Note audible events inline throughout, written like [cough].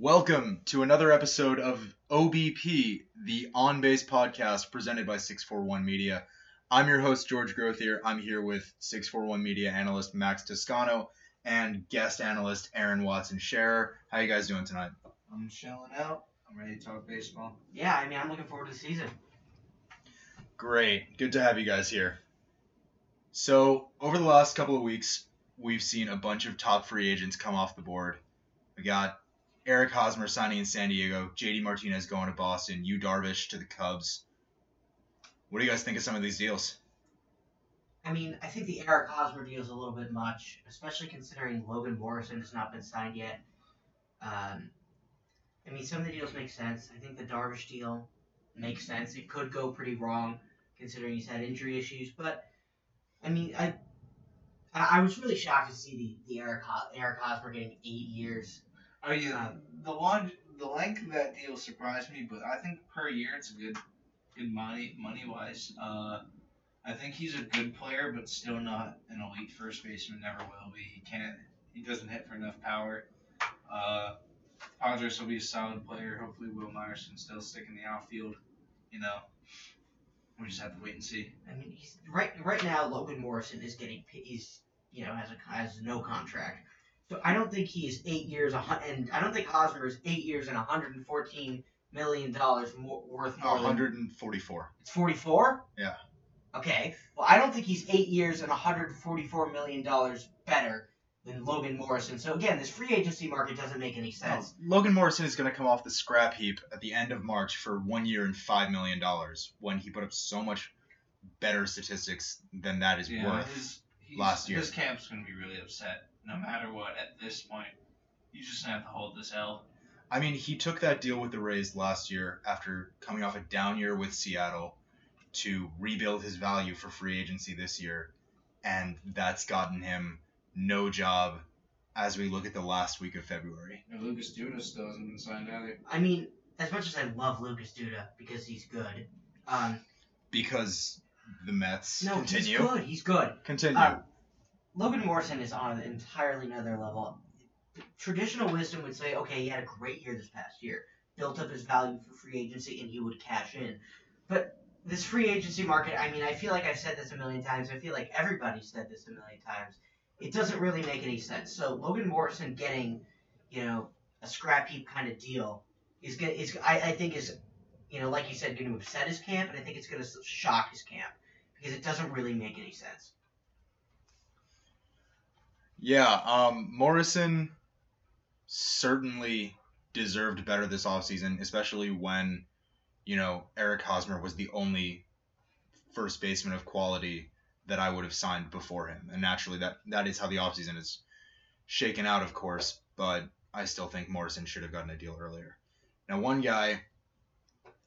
Welcome to another episode of OBP, the On Base podcast presented by 641 Media. I'm your host, George Grotheer. I'm here with 641 Media analyst Max Toscano and guest analyst Aaron Watson Sharer. How you guys doing tonight? I'm chilling out. I'm ready to talk baseball. Yeah, I mean, I'm looking forward to the season. Great. Good to have you guys here. So, over the last couple of weeks, we've seen a bunch of top free agents come off the board. We got Eric Hosmer signing in San Diego, JD Martinez going to Boston, Yu Darvish to the Cubs. What do you guys think of some of these deals? I mean, I think the Eric Hosmer deal is a little bit much, especially considering Logan Morrison has not been signed yet. Um, I mean, some of the deals make sense. I think the Darvish deal makes sense. It could go pretty wrong considering he's had injury issues, but I mean, I I I was really shocked to see the, the Eric Eric Hosmer getting eight years. Oh yeah, Um, the long, the length of that deal surprised me, but I think per year it's a good, good money money wise. Uh, I think he's a good player, but still not an elite first baseman. Never will be. He can't. He doesn't hit for enough power. Uh, Padres will be a solid player. Hopefully, Wil Myers can still stick in the outfield. You know, we just have to wait and see. I mean, he's right right now. Logan Morrison is getting he's you know has a has no contract, I don't think he is eight years and I don't think Hosmer is eight years and 114 million dollars more worth more. than- 144. It's 44. Yeah. Okay. Well, I don't think he's eight years and 144 million dollars better than Logan Morrison. So again, this free agency market doesn't make any sense. Logan Morrison is going to come off the scrap heap at the end of March for one year and $5 million when he put up so much better statistics than that is worth. his, last year. His camp's gonna be really upset no matter what. At this point, you just have to hold this L. I mean, he took that deal with the Rays last year after coming off a down year with Seattle to rebuild his value for free agency this year, and that's gotten him no job as we look at the last week of February. And Lucas Duda still hasn't been signed either. I mean, as much as I love Lucas Duda because he's good, um, Because the Mets no, continue. he's good. He's good. Continue. Um, Logan Morrison is on an entirely another level. Traditional wisdom would say, okay, he had a great year this past year, built up his value for free agency, and he would cash in. But this free agency market, I mean, I feel like I've said this a million times. I feel like everybody said this a million times. It doesn't really make any sense. So Logan Morrison getting, you know, a scrap heap kind of deal is gonna is I, I think is, you know, like you said, going to upset his camp, and I think it's going to shock his camp because it doesn't really make any sense. Yeah, um, Morrison certainly deserved better this offseason, especially when, you know, Eric Hosmer was the only first baseman of quality that I would have signed before him. And naturally, that, that is how the offseason is shaken out, of course, but I still think Morrison should have gotten a deal earlier. Now, one guy,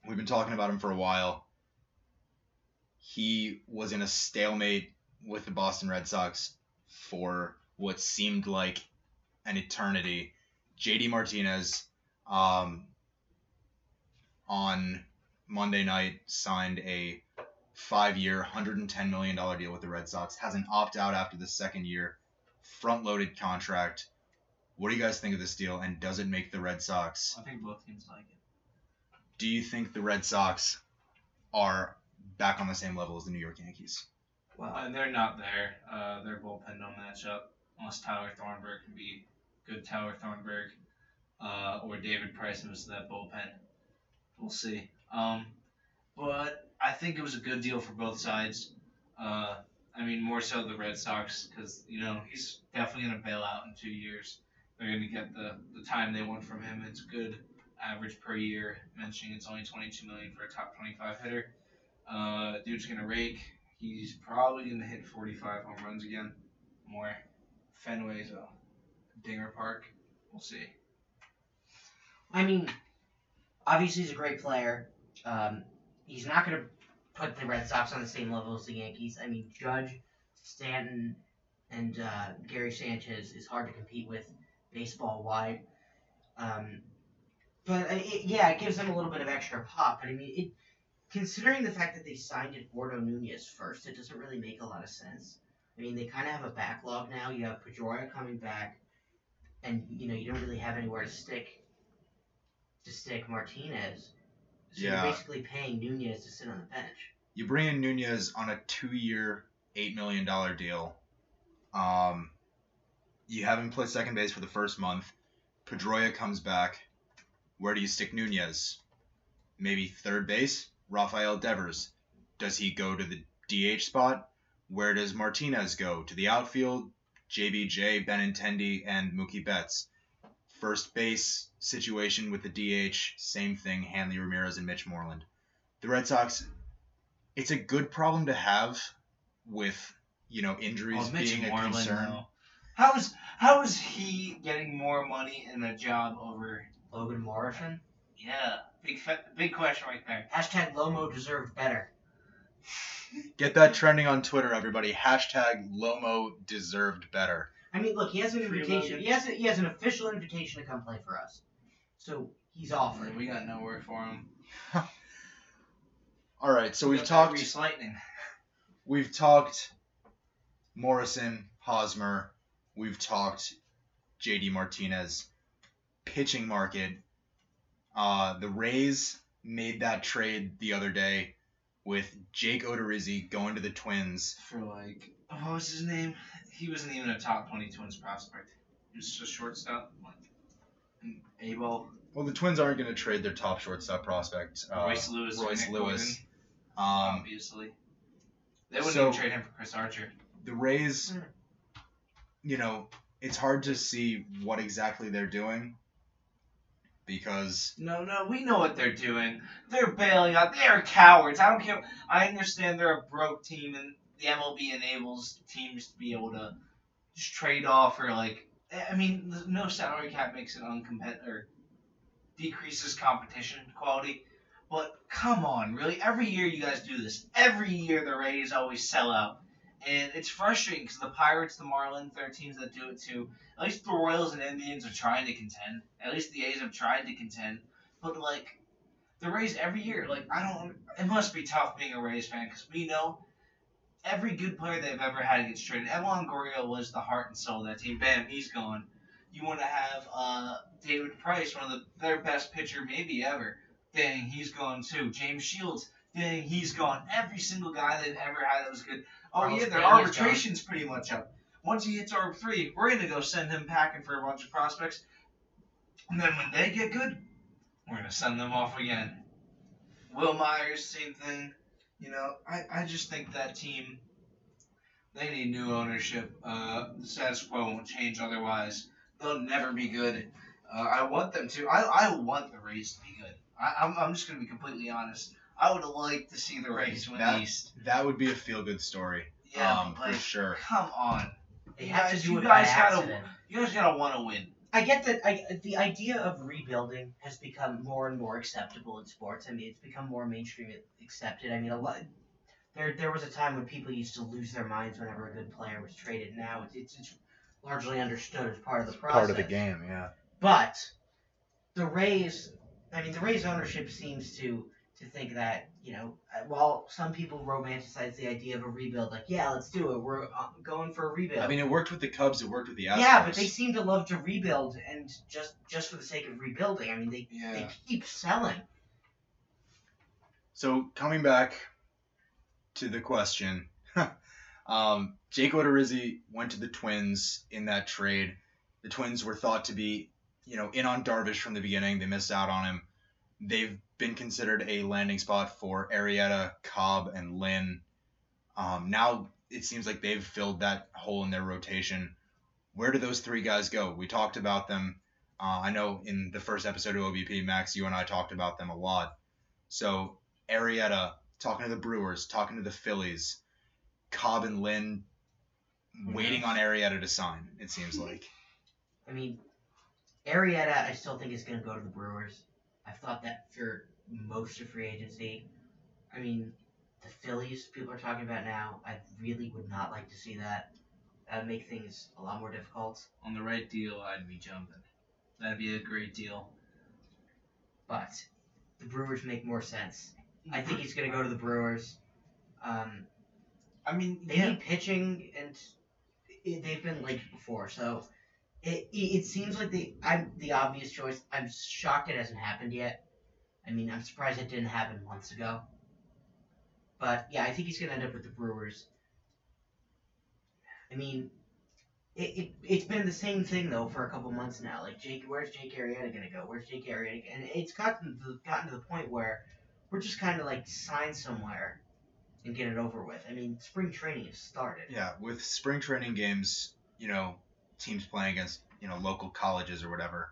we've been talking about him for a while. He was in a stalemate with the Boston Red Sox for what seemed like an eternity. JD Martinez um, on Monday night signed a five year, $110 million deal with the Red Sox, has an opt out after the second year, front loaded contract. What do you guys think of this deal, and does it make the Red Sox? I think both teams like it. Do you think the Red Sox are back on the same level as the New York Yankees? Well, Uh, they're not there. Uh, their bullpen don't match up unless Tyler Thornburg can be good Tyler Thornburg uh, or David Price moves to that bullpen. We'll see. Um, but I think it was a good deal for both sides. Uh, I mean, more so the Red Sox because you know he's definitely gonna bail out in two years. They're gonna get the, the time they want from him. It's good average per year. Mentioning it's only 22 million for a top 25 hitter. Uh, dude's gonna rake. He's probably gonna hit 45 home runs again. More. Fenway's a dinger park. We'll see. I mean, obviously he's a great player. Um, he's not going to put the Red Sox on the same level as the Yankees. I mean, Judge, Stanton, and uh, Gary Sanchez is hard to compete with baseball wide. Um, but uh, it, yeah, it gives them a little bit of extra pop. But I mean, it, considering the fact that they signed Eduardo Nunez first, it doesn't really make a lot of sense. I mean, they kind of have a backlog now. You have Pedroia coming back, and you know you don't really have anywhere to stick to stick Martinez. So Yeah. you're basically paying Nunez to sit on the bench. You bring in Nunez on a two-year, eight million dollar deal. Um, you have him play second base for the first month. Pedroia comes back. Where do you stick Nunez? Maybe third base. Rafael Devers. Does he go to the DH spot? Where does Martinez go? To the outfield? JBJ, Benintendi, and Mookie Betts. First base situation with the DH, same thing. Hanley Ramirez and Mitch Moreland. The Red Sox it's a good problem to have with you know injuries Oh, Mitch being a Moreland, concern. though. How is how is he getting more money in a job over? Logan Morrison. Yeah, big fa- big question right there. Hashtag Lomo deserved better. Get that trending on Twitter, everybody. Hashtag Lomo deserved better. I mean, look, he has an Free invitation. Logan. He has a, he has an official invitation to come play for us. So he's offered. We got no word for him. [laughs] All right, so we've Got talked. Reese Lightning. [laughs] We've talked Morrison, Hosmer. We've talked JD Martinez. Pitching market. Uh, the Rays made that trade the other day with Jake Odorizzi going to the Twins. for like what was his name? He wasn't even a top twenty Twins prospect. He was just a shortstop. Like, and Abel, Well, the Twins aren't going to trade their top shortstop prospect, uh, Royce Lewis, Royce Lewis. Um, obviously. They wouldn't so- even trade him for Chris Archer. the Rays, you know, it's hard to see what exactly they're doing because No, no, we know what they're doing. They're bailing out. They are cowards. I don't care. I understand they're a broke team, and the MLB enables teams to be able to just trade off or like. I mean, no salary cap makes it uncompetitive or decreases competition quality. But come on, really? Every year you guys do this. Every year the Rays always sell out. And it's frustrating because the Pirates, the Marlins, there are teams that do it too. At least the Royals and Indians are trying to contend. At least the A's have tried to contend. But like the Rays every year, like I don't. It must be tough being a Rays fan because we know every good player they've ever had gets traded. Evan Longoria was the heart and soul of that team. Bam, he's gone. You want to have uh, David Price, one of the their best pitcher maybe ever. Dang, he's gone too. James Shields. Dang, he's gone. Every single guy they've ever had that was good. Oh yeah, their arbitration's pretty much up. Once he hits arb three, we're gonna go send him packing for a bunch of prospects. And then when they get good, we're gonna send them off again. Wil Myers, same thing. You know, I, I just think that team they need new ownership. Uh, the status quo won't change otherwise. They'll never be good. Uh, I want them to. I, I want the Rays to be good. I, I'm, I'm just gonna be completely honest. I would like to see the Rays win That- East. that would be a feel good story. Yeah, um, like, for sure. come on. They You have guys- to do you it by guys gotta- accident. You guys gotta want to win. I get that. I, the idea of rebuilding has become more and more acceptable in sports. I mean, it's become more mainstream accepted. I mean, a lot. There, there was a time when people used to lose their minds whenever a good player was traded. Now it's, it's, it's largely understood as part of the process. Part of the game, yeah. But the Rays, I mean, the Rays ownership seems to to think that you know, while some people romanticize the idea of a rebuild, like yeah, let's do it. We're uh, going for a rebuild. I mean, it worked with the Cubs. It worked with the Astros. yeah, but they seem to love to rebuild and just just for the sake of rebuilding. I mean, they they keep selling. So coming back to the question, [laughs] um, Jake Odorizzi went to the Twins in that trade. The Twins were thought to be, you know, in on Darvish from the beginning. They missed out on him. They've been considered a landing spot for Arrieta, Cobb, and Lynn. Um, now it seems like they've filled that hole in their rotation. Where do those three guys go? We talked about them. Uh, I know in the first episode of OBP, Max, you and I talked about them a lot. So Arrieta, talking to the Brewers, talking to the Phillies, Cobb and Lynn waiting on Arrieta to sign, it seems like. I mean, Arrieta, I still think is going to go to the Brewers. I've thought that for most of free agency. I mean, the Phillies, people are talking about now. I really would not like to see that. That would make things a lot more difficult. On the right deal, I'd be jumping. That'd be a great deal. But the Brewers make more sense. I think he's going to go to the Brewers. Um, I mean, they yeah. need pitching, and they've been linked before. So it, it, seems like the I'm the obvious choice. I'm shocked it hasn't happened yet. I mean, I'm surprised it didn't happen months ago. But yeah, I think he's gonna end up with the Brewers. I mean, it, it it's been the same thing though for a couple months now. Like Jake, where's Jake Arrieta gonna go? Where's Jake Arrieta? And it's gotten to, gotten to the point where we're just kind of like sign somewhere and get it over with. I mean, spring training has started. Yeah, with spring training games, you know, teams playing against you know local colleges or whatever,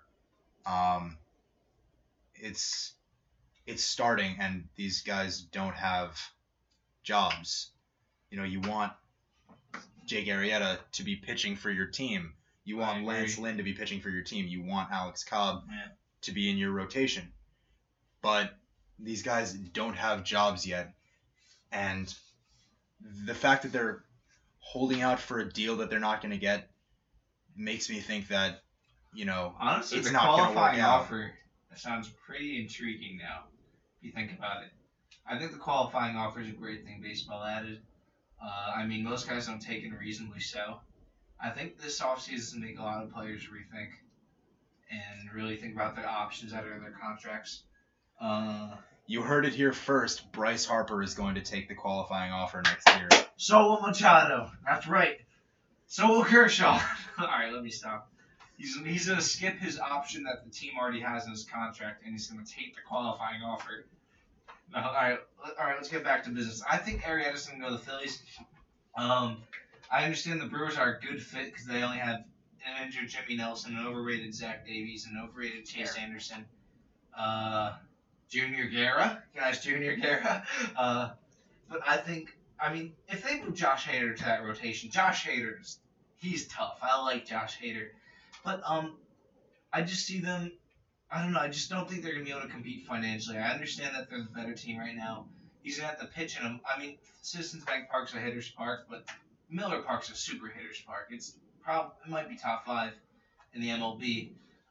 um, it's it's starting, and these guys don't have jobs. You know, you want Jake Arrieta to be pitching for your team. You want. Lance Lynn to be pitching for your team. You want Alex Cobb Yeah. to be in your rotation. But these guys don't have jobs yet. And the fact that they're holding out for a deal that they're not going to get makes me think that, you know, Honestly, It's the not qualifying offer sounds pretty intriguing now. If you think about it, I think the qualifying offer is a great thing baseball added. Uh, I mean, most guys don't take it reasonably so. I think this offseason is going to make a lot of players rethink and really think about their options out of their contracts. Uh, you heard it here first. Bryce Harper is going to take the qualifying offer next year. So will Machado. That's right. So will Kershaw. [laughs] All right, let me stop. He's, he's going to skip his option that the team already has in his contract, and he's going to take the qualifying offer. No, all right, all right. Let's get back to business. I think Arrieta's going to go to the Phillies. Um, I understand the Brewers are a good fit because they only have an injured Jimmy Nelson, an overrated Zach Davies, an overrated Chase Anderson, uh, Junior Guerra, guys, Junior Guerra. Uh, but I think I mean, if they move Josh Hader to that rotation, Josh Hader's he's tough. I like Josh Hader, but um, I just see them. I don't know. I just don't think they're gonna be able to compete financially. I understand that they're the better team right now. He's gonna have to pitch in them. I mean, Citizens Bank Park's a hitter's park, but Miller Park's a super hitter's park. It's prob it might be top five in the MLB.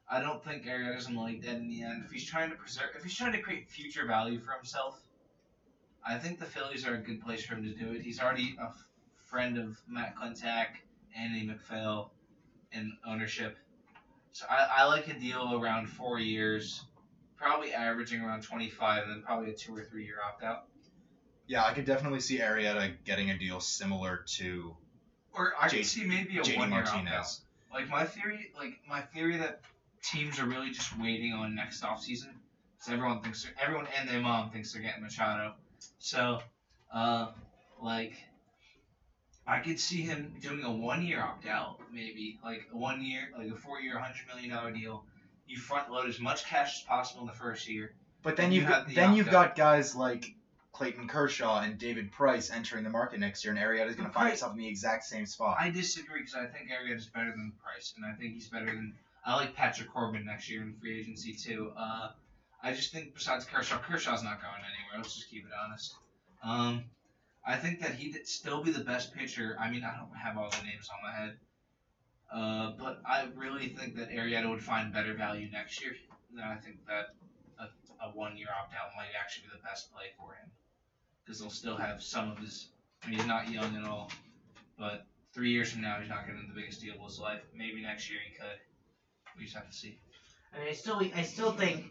I don't think Arrieta's gonna like that in the end. If he's trying to preserve, if he's trying to create future value for himself, I think the Phillies are a good place for him to do it. He's already a f- friend of Matt Klentak, Andy MacPhail, and ownership. So I, I like a deal around four years, probably averaging around 25, and then probably a two or three year opt out. Yeah, I could definitely see Arrieta getting a deal similar to Or I J- could see maybe a JD one year opt out. Like my theory, like my theory that teams are really just waiting on next offseason. because everyone thinks everyone and their mom thinks they're getting Machado. So, uh, like, I could see him doing a one year opt out, maybe like a one year, like a four year, hundred million dollar deal. You front load as much cash as possible in the first year. But then you've you got, the then you've got guys like Clayton Kershaw and David Price entering the market next year, and Arrieta's going to find himself in the exact same spot. I disagree because I think Arrieta is better than Price, and I think he's better than. I like Patrick Corbin next year in free agency too. Uh, I just think besides Kershaw, Kershaw's not going anywhere. Let's just keep it honest. Um, I think that he'd still be the best pitcher. I mean, I don't have all the names on my head, uh, but I really think that Arrieta would find better value next year. And I think that a, a one-year opt-out might actually be the best play for him because he'll still have some of his. I mean, he's not young at all, but three years from now, he's not getting the biggest deal of his life. Maybe next year he could. We just have to see. I mean, I still, I still think,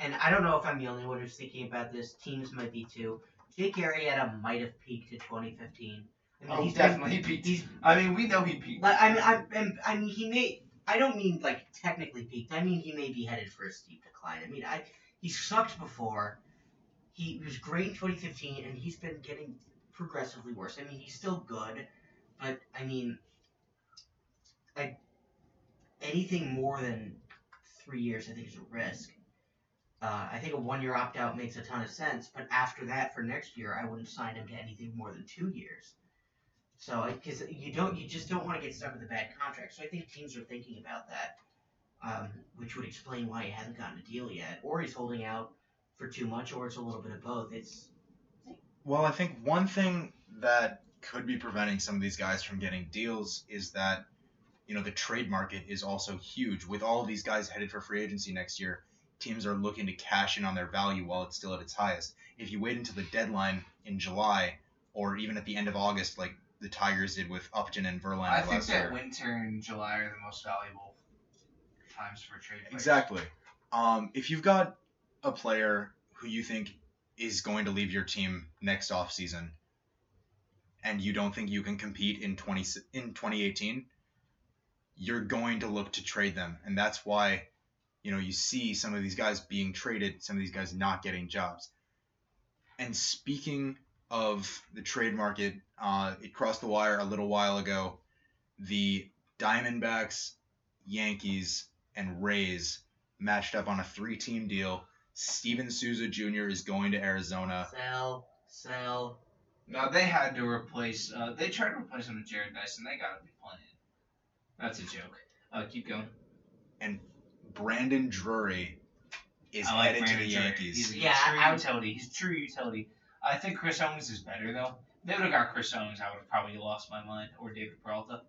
and I don't know if I'm the only one who's thinking about this. Teams might be too. Jake Arrieta might have peaked in 2015. I mean, Oh, he's definitely peaked. He's, I mean, we know he peaked. like, I mean, I, I mean, he may. I don't mean like technically peaked. I mean he may be headed for a steep decline. I mean, I he sucked before. He was great in 2015, and he's been getting progressively worse. I mean, he's still good, but I mean, I anything more than three years, I think, is a risk. Uh, I think a one-year opt-out makes a ton of sense, but after that, for next year, I wouldn't sign him to anything more than two years. So, because you don't, you just don't want to get stuck with a bad contract. So I think teams are thinking about that, um, which would explain why he hasn't gotten a deal yet, or he's holding out for too much, or it's a little bit of both. It's Well, I think one thing that could be preventing some of these guys from getting deals is that, you know, the trade market is also huge. With all of these guys headed for free agency next year, teams are looking to cash in on their value while it's still at its highest. If you wait until the deadline in July or even at the end of August, like the Tigers did with Upton and Verlander I think that year. winter and July are the most valuable times for trade. players. Exactly. Um, if you've got a player who you think is going to leave your team next offseason and you don't think you can compete in 20 in 2018, you're going to look to trade them. And that's why you know you see some of these guys being traded, some of these guys not getting jobs. And speaking of the trade market, uh, it crossed the wire a little while ago. The Diamondbacks, Yankees, and Rays matched up on a three-team deal. Steven Souza Jr. is going to Arizona. Sell, sell. No, they had to replace. Uh, they tried to replace him with Jarrod Dyson. They got to be playing. That's a joke. Uh, keep going. Brandon Drury is I like headed to the Drury. Yankees. He's a Yeah, true I utility. He's true utility. I think Chris Owings is better though. If they would have got Chris Owings, I would have probably lost my mind. Or David Peralta.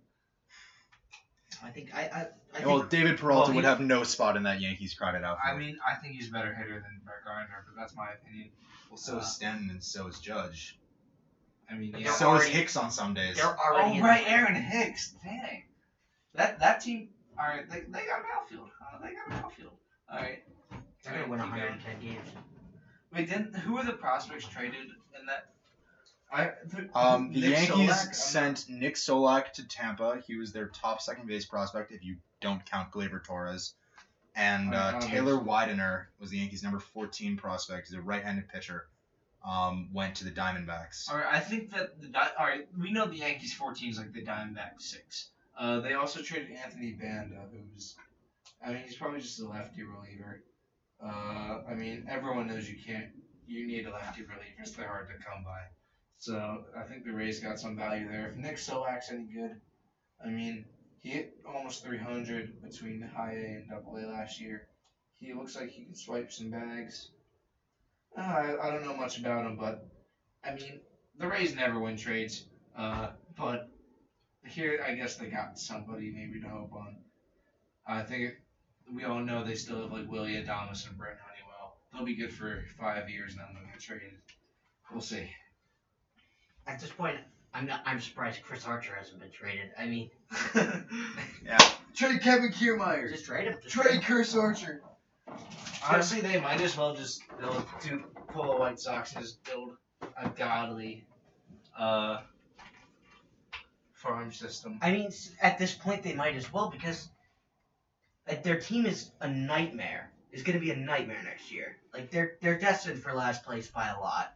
I think I I, I think well, David Peralta well, would he- have no spot in that Yankees crowded outfield. I mean, I think he's a better hitter than Brett Gardner, but that's my opinion. well, so is uh, Stanton and so is Judge. I mean, yeah. they're So is Hicks on some days. they're already Oh right, Aaron Hicks. Dang. That that team. All right, they, they got an outfield. Uh, they got an outfield. All right. They're gonna win Keep going. 110 games. Wait, then who are the prospects traded in that? I the, Um, the Nick Yankees Solak, I'm sent Nick Solak to Tampa. He was their top second base prospect if you don't count Gleyber Torres. And I uh, don't Taylor Widener was the Yankees' number 14 prospect. He's a right-handed pitcher. Um, went to the Diamondbacks. All right, I think that the Di- all right. We know the Yankees 14 is like the Diamondbacks six. Uh, they also traded Anthony Banda, who's, I mean, he's probably just a lefty reliever. Uh, I mean, everyone knows you can't. You need a lefty reliever. They're hard to come by. So I think the Rays got some value there. If Nick Solak's any good, I mean, he hit almost 300 between high A and double A last year. He looks like he can swipe some bags. Uh, I, I don't know much about him, but I mean, the Rays never win trades. Uh, but here, I guess they got somebody maybe to hope on. I think we all know they still have like Willy Adames and Brent Honeywell. They'll be good for five years, and then they'll get traded. We'll see. At this point, I'm not. I'm surprised Chris Archer hasn't been traded. I mean, [laughs] Yeah. Trade Kevin Kiermaier. just trade him. Just Trade Chris Archer. Honestly, they might as well just build do pull a White Sox and just build a godly uh farm system. I mean, s- at this point, they might as well because like, their team is a nightmare. It's going to be a nightmare next year. Like they're they're destined for last place by a lot.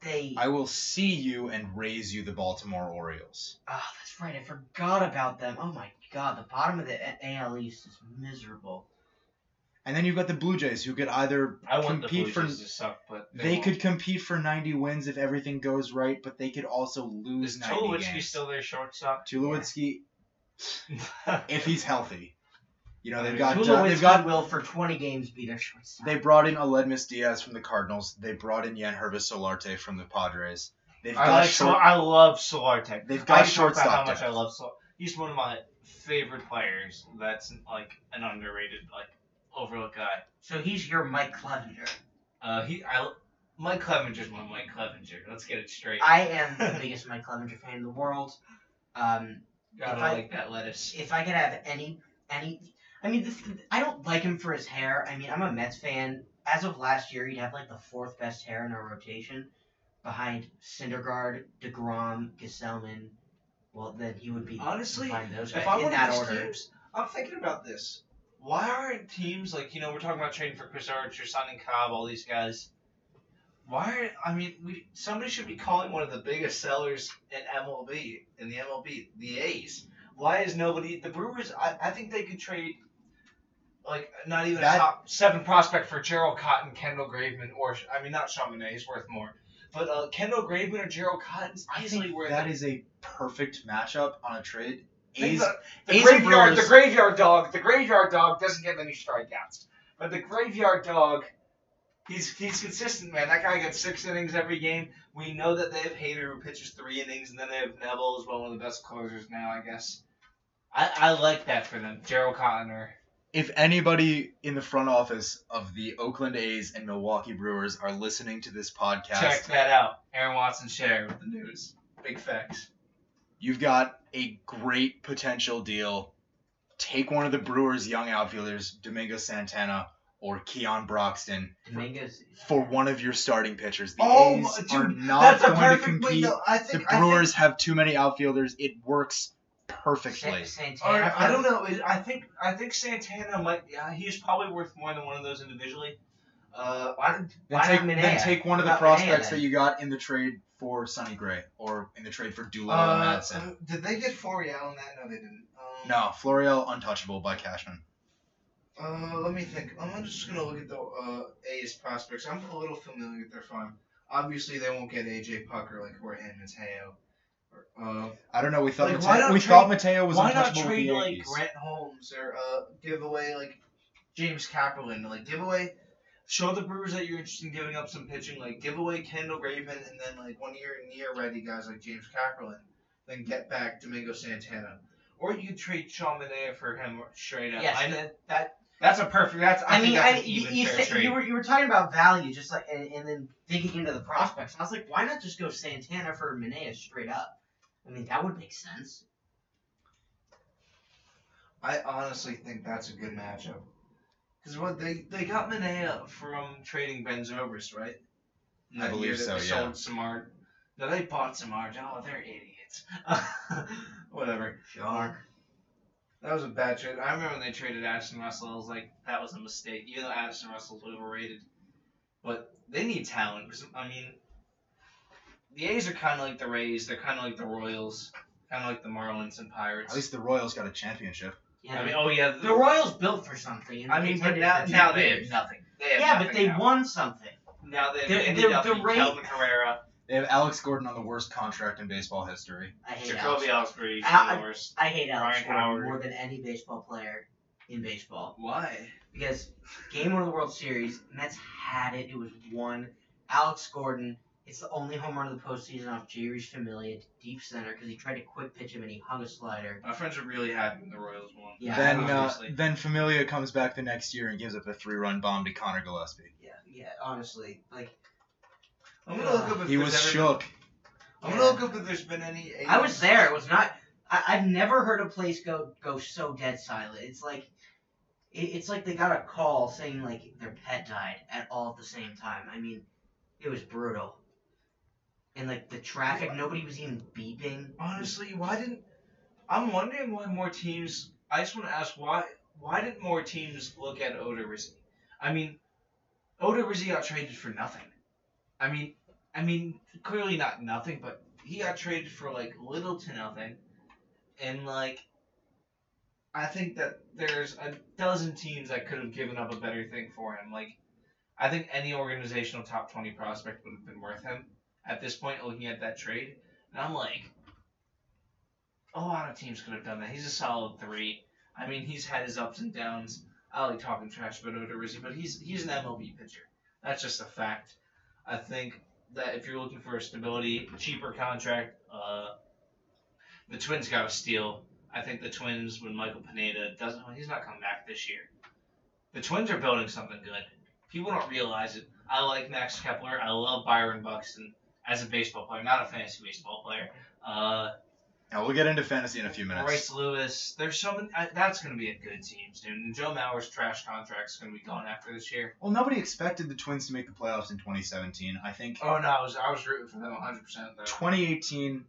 They. I will see you and raise you the Baltimore Orioles. Oh, that's right. I forgot about them. Oh my god, the bottom of the A- AL East is miserable. And then you've got the Blue Jays, who could either I want the compete Blue for Jays to suck, but they won't. could compete for 90 wins if everything goes right, but they could also lose Is 90 Tulowitzki games. still their shortstop? Tulowitzki, [laughs] if he's healthy, you know they've got Tulowitzki John, they've got will for 20 games be their shortstop. they brought in Aledmys Diaz from the Cardinals. They brought in Yangervis Solarte from the Padres. They've I got like short, Sol- I love Solarte. they've I got can talk shortstop how much depth. I love Sol. He's one of my favorite players. That's like an underrated, like overlooked guy. so he's your Mike Clevinger. Uh, he, I, Mike Clevinger's my Mike Clevinger. Let's get it straight. I am the biggest Mike Clevinger fan in the world. Um, Gotta if I- like that lettuce. if I could have any any, I mean, this, I don't like him for his hair. I mean, I'm a Mets fan. As of last year, he'd have like the fourth best hair in our rotation, behind Syndergaard, Degrom, Gsellman. Well, then he would be Honestly, behind those if guys I'm in that order. teams, I'm thinking about this. Why aren't teams like you know we're talking about trading for Chris Archer, signing Cobb, all these guys? Why aren't I mean we somebody should be calling one of the biggest sellers in MLB in the MLB the A's. Why is nobody the Brewers? I, I think they could trade like not even That- a top seven prospect for Jharel Cotton, Kendall Graveman, or I mean not Monet, he's worth more. But uh, Kendall Graveman or Jharel Cotton's I easily think worth that is a perfect matchup on a trade. A's, the A's and graveyard, the graveyard dog, the graveyard dog doesn't get many strikeouts, but the graveyard dog, he's he's consistent, man. That guy gets six innings every game. We know that they have Hader who pitches three innings, and then they have Knebel as well, one of the best closers now, I guess. I, I like that for them, Jharel Cotton or if anybody in the front office of the Oakland A's and Milwaukee Brewers are listening to this podcast, check that out. Aaron Watson share with the news. Big facts. You've got a great potential deal. Take one of the Brewers' young outfielders, Domingo Santana or Keon Broxton, Dominguez. for one of your starting pitchers. The Oh, A's dude, are not that's going to perfect way. compete. No, I The think I think Brewers have too many outfielders. It works perfectly. Santana. All right, I don't know. It- I think I think Santana might. Yeah, he's probably worth more than one of those individually. Uh, Why, Then why take, then take one of the prospects then? that you got in the trade for Sonny Gray or in the trade for Doolittle and uh, Madson. did they get Florial in that? No, they didn't. Um, No, Florial untouchable by Cashman. Uh, let me think. I'm just gonna look at the uh, A's prospects. I'm a little familiar with their farm. Obviously, they won't get AJ Pucker like Jorge Mateo. Or, Uh, I don't know. We thought Like, Mateo, why not we trade- thought Mateo was why not untouchable with trade the like Grant Holmes or uh, give away like James Kaprielian? Like give away. Show the Brewers that you're interested in giving up some pitching. Like give away Kendall Graven and then like one year near ready guys like James Kaprielian. Then get back Domingo Santana. or you trade Sean Manaea for him straight up. Yes, I, that, that that's a perfect. That's I, I, think mean, that's I, an you, even you, fair said, trade. you were you were talking about value, just like and, and then digging into the prospects. I was like, why not just go Santana for Manaea straight up? I mean, that would make sense. I honestly think that's a good matchup. Because what they they got Manaea from trading Ben Zobrist, right? I That believe year that so, they yeah. Sold Samard. No, they bought Samard. Oh, they're idiots. [laughs] Whatever. Sure. That was a bad trade. I remember when they traded Addison Russell. I was like, that was a mistake. Even though Addison Russell's overrated, but they need talent. 'cause, I mean, the A's are kind of like the Rays. They're kind of like the Royals. Kind of like the Marlins and Pirates. At least the Royals got a championship. Yeah. I mean, oh yeah. the Royals built for something. I mean, but now, for now two they have nothing. They have Yeah, but they now. won something. Now they have They're- they're- the rate- Kelvin Herrera, They have Alex Gordon on the worst contract in baseball history. I hate Alex. Jacoby Ellsbury, I- I hate Alex Ryan Gordon Howard. more than any baseball player in baseball Why? because game one of the World Series, Mets had it. It was won. Alex Gordon. It's the only home run of the postseason off Jeurys Familia, deep center, because he tried to quick pitch him and he hung a slider. My friends are really happy when the Royals won. Yeah, then uh, obviously. then Familia comes back the next year and gives up a three run bomb to Conor Gillaspie. Yeah, yeah. Honestly, like I'm gonna look up if He was ever shook. Been, I'm gonna look up if there's been any. A's. I was there. It was not. I, I've never heard a place go go so dead silent. It's like, it, it's like they got a call saying like their pet died at all at the same time. I mean, it was brutal. And like the traffic, nobody was even beeping. Honestly, why didn't? I'm wondering why more teams. I just want to ask why. Why didn't more teams look at Odorizzi? I mean, Odorizzi got traded for nothing. I mean, I mean, clearly not nothing, but he got traded for like little to nothing, and like, I think that there's a dozen teams that could have given up a better thing for him. Like, I think any organizational top twenty prospect would have been worth him at this point, looking at that trade. And I'm like, a lot of teams could have done that. He's a solid three. I mean, he's had his ups and downs. I like talking trash about Odorizzi, but he's he's an MLB pitcher. That's just a fact. I think that if you're looking for a stability, cheaper contract, uh, the Twins got a steal. I think the Twins, when Michael Pineda doesn't, he's not coming back this year. The Twins are building something good. People don't realize it. I like Max Kepler. I love Byron Buxton as a baseball player, not a fantasy baseball player. Uh, Now we'll get into fantasy in a few minutes. Bryce Lewis. There's so many. I, that's going to be a good team, dude. And Joe Mauer's trash contract's going to be gone after this year. Well, nobody expected the Twins to make the playoffs in 2017. I think Oh no, I was I was rooting for them 100 percent though. 2018.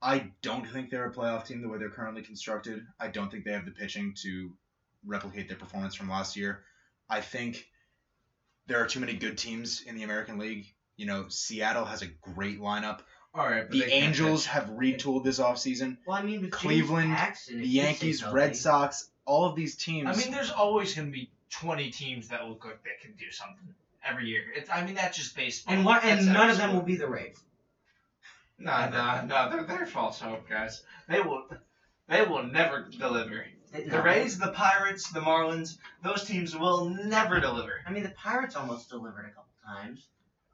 I don't think they're a playoff team the way they're currently constructed. I don't think they have the pitching to replicate their performance from last year. I think there are too many good teams in the American League. You know, Seattle has a great lineup. All right, but The they can't Angels have retooled this offseason. Well, I mean, with James Cleveland, Paxton, The if he stays Yankees, healthy- Red Sox, all of these teams. I mean, there's always going to be 20 teams that look like they can do something every year. It's, I mean, that's just baseball. and one, That's and none every of them sport. will be the Rays. No, no, no. They're, they're false hope, guys. They will. They will never deliver. They- The no, Rays, the Pirates, the Marlins, those teams will never deliver. I mean, the Pirates almost delivered a couple times.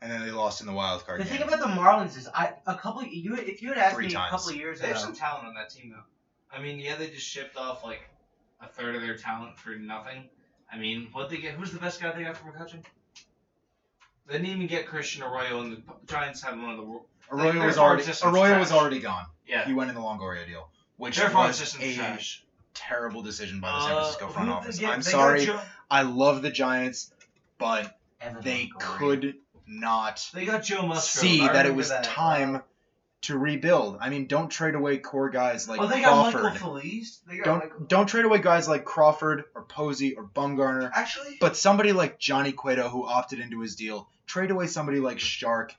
And then they lost in the wild card The game. thing about the Marlins is, I a couple you if you had asked Three me times. a couple of years They ago, have some talent on that team, though. I mean, yeah, they just shipped off like a third of their talent for nothing. I mean, what they get? Who's the best guy they got from McCutcheon? They didn't even get Christian Arroyo, and the Giants have one of the wor- Arroyo their was farm already system's Arroyo was already gone. yeah. He went in the Longoria deal, which Their farm was system's a trash. terrible decision by the San Uh, Francisco front who did they office. get? I'm They got sorry. Joe- I love the Giants, but Evan they Longoria. could not They got Joe Musgrove. see I that it remember was that. time to rebuild. I mean, don't trade away core guys like oh, they got Crawford. Michael Feliz. They got don't Michael. don't trade away guys like Crawford or Posey or Bumgarner. Actually, But somebody like Johnny Cueto who opted into his deal, trade away somebody like Shark.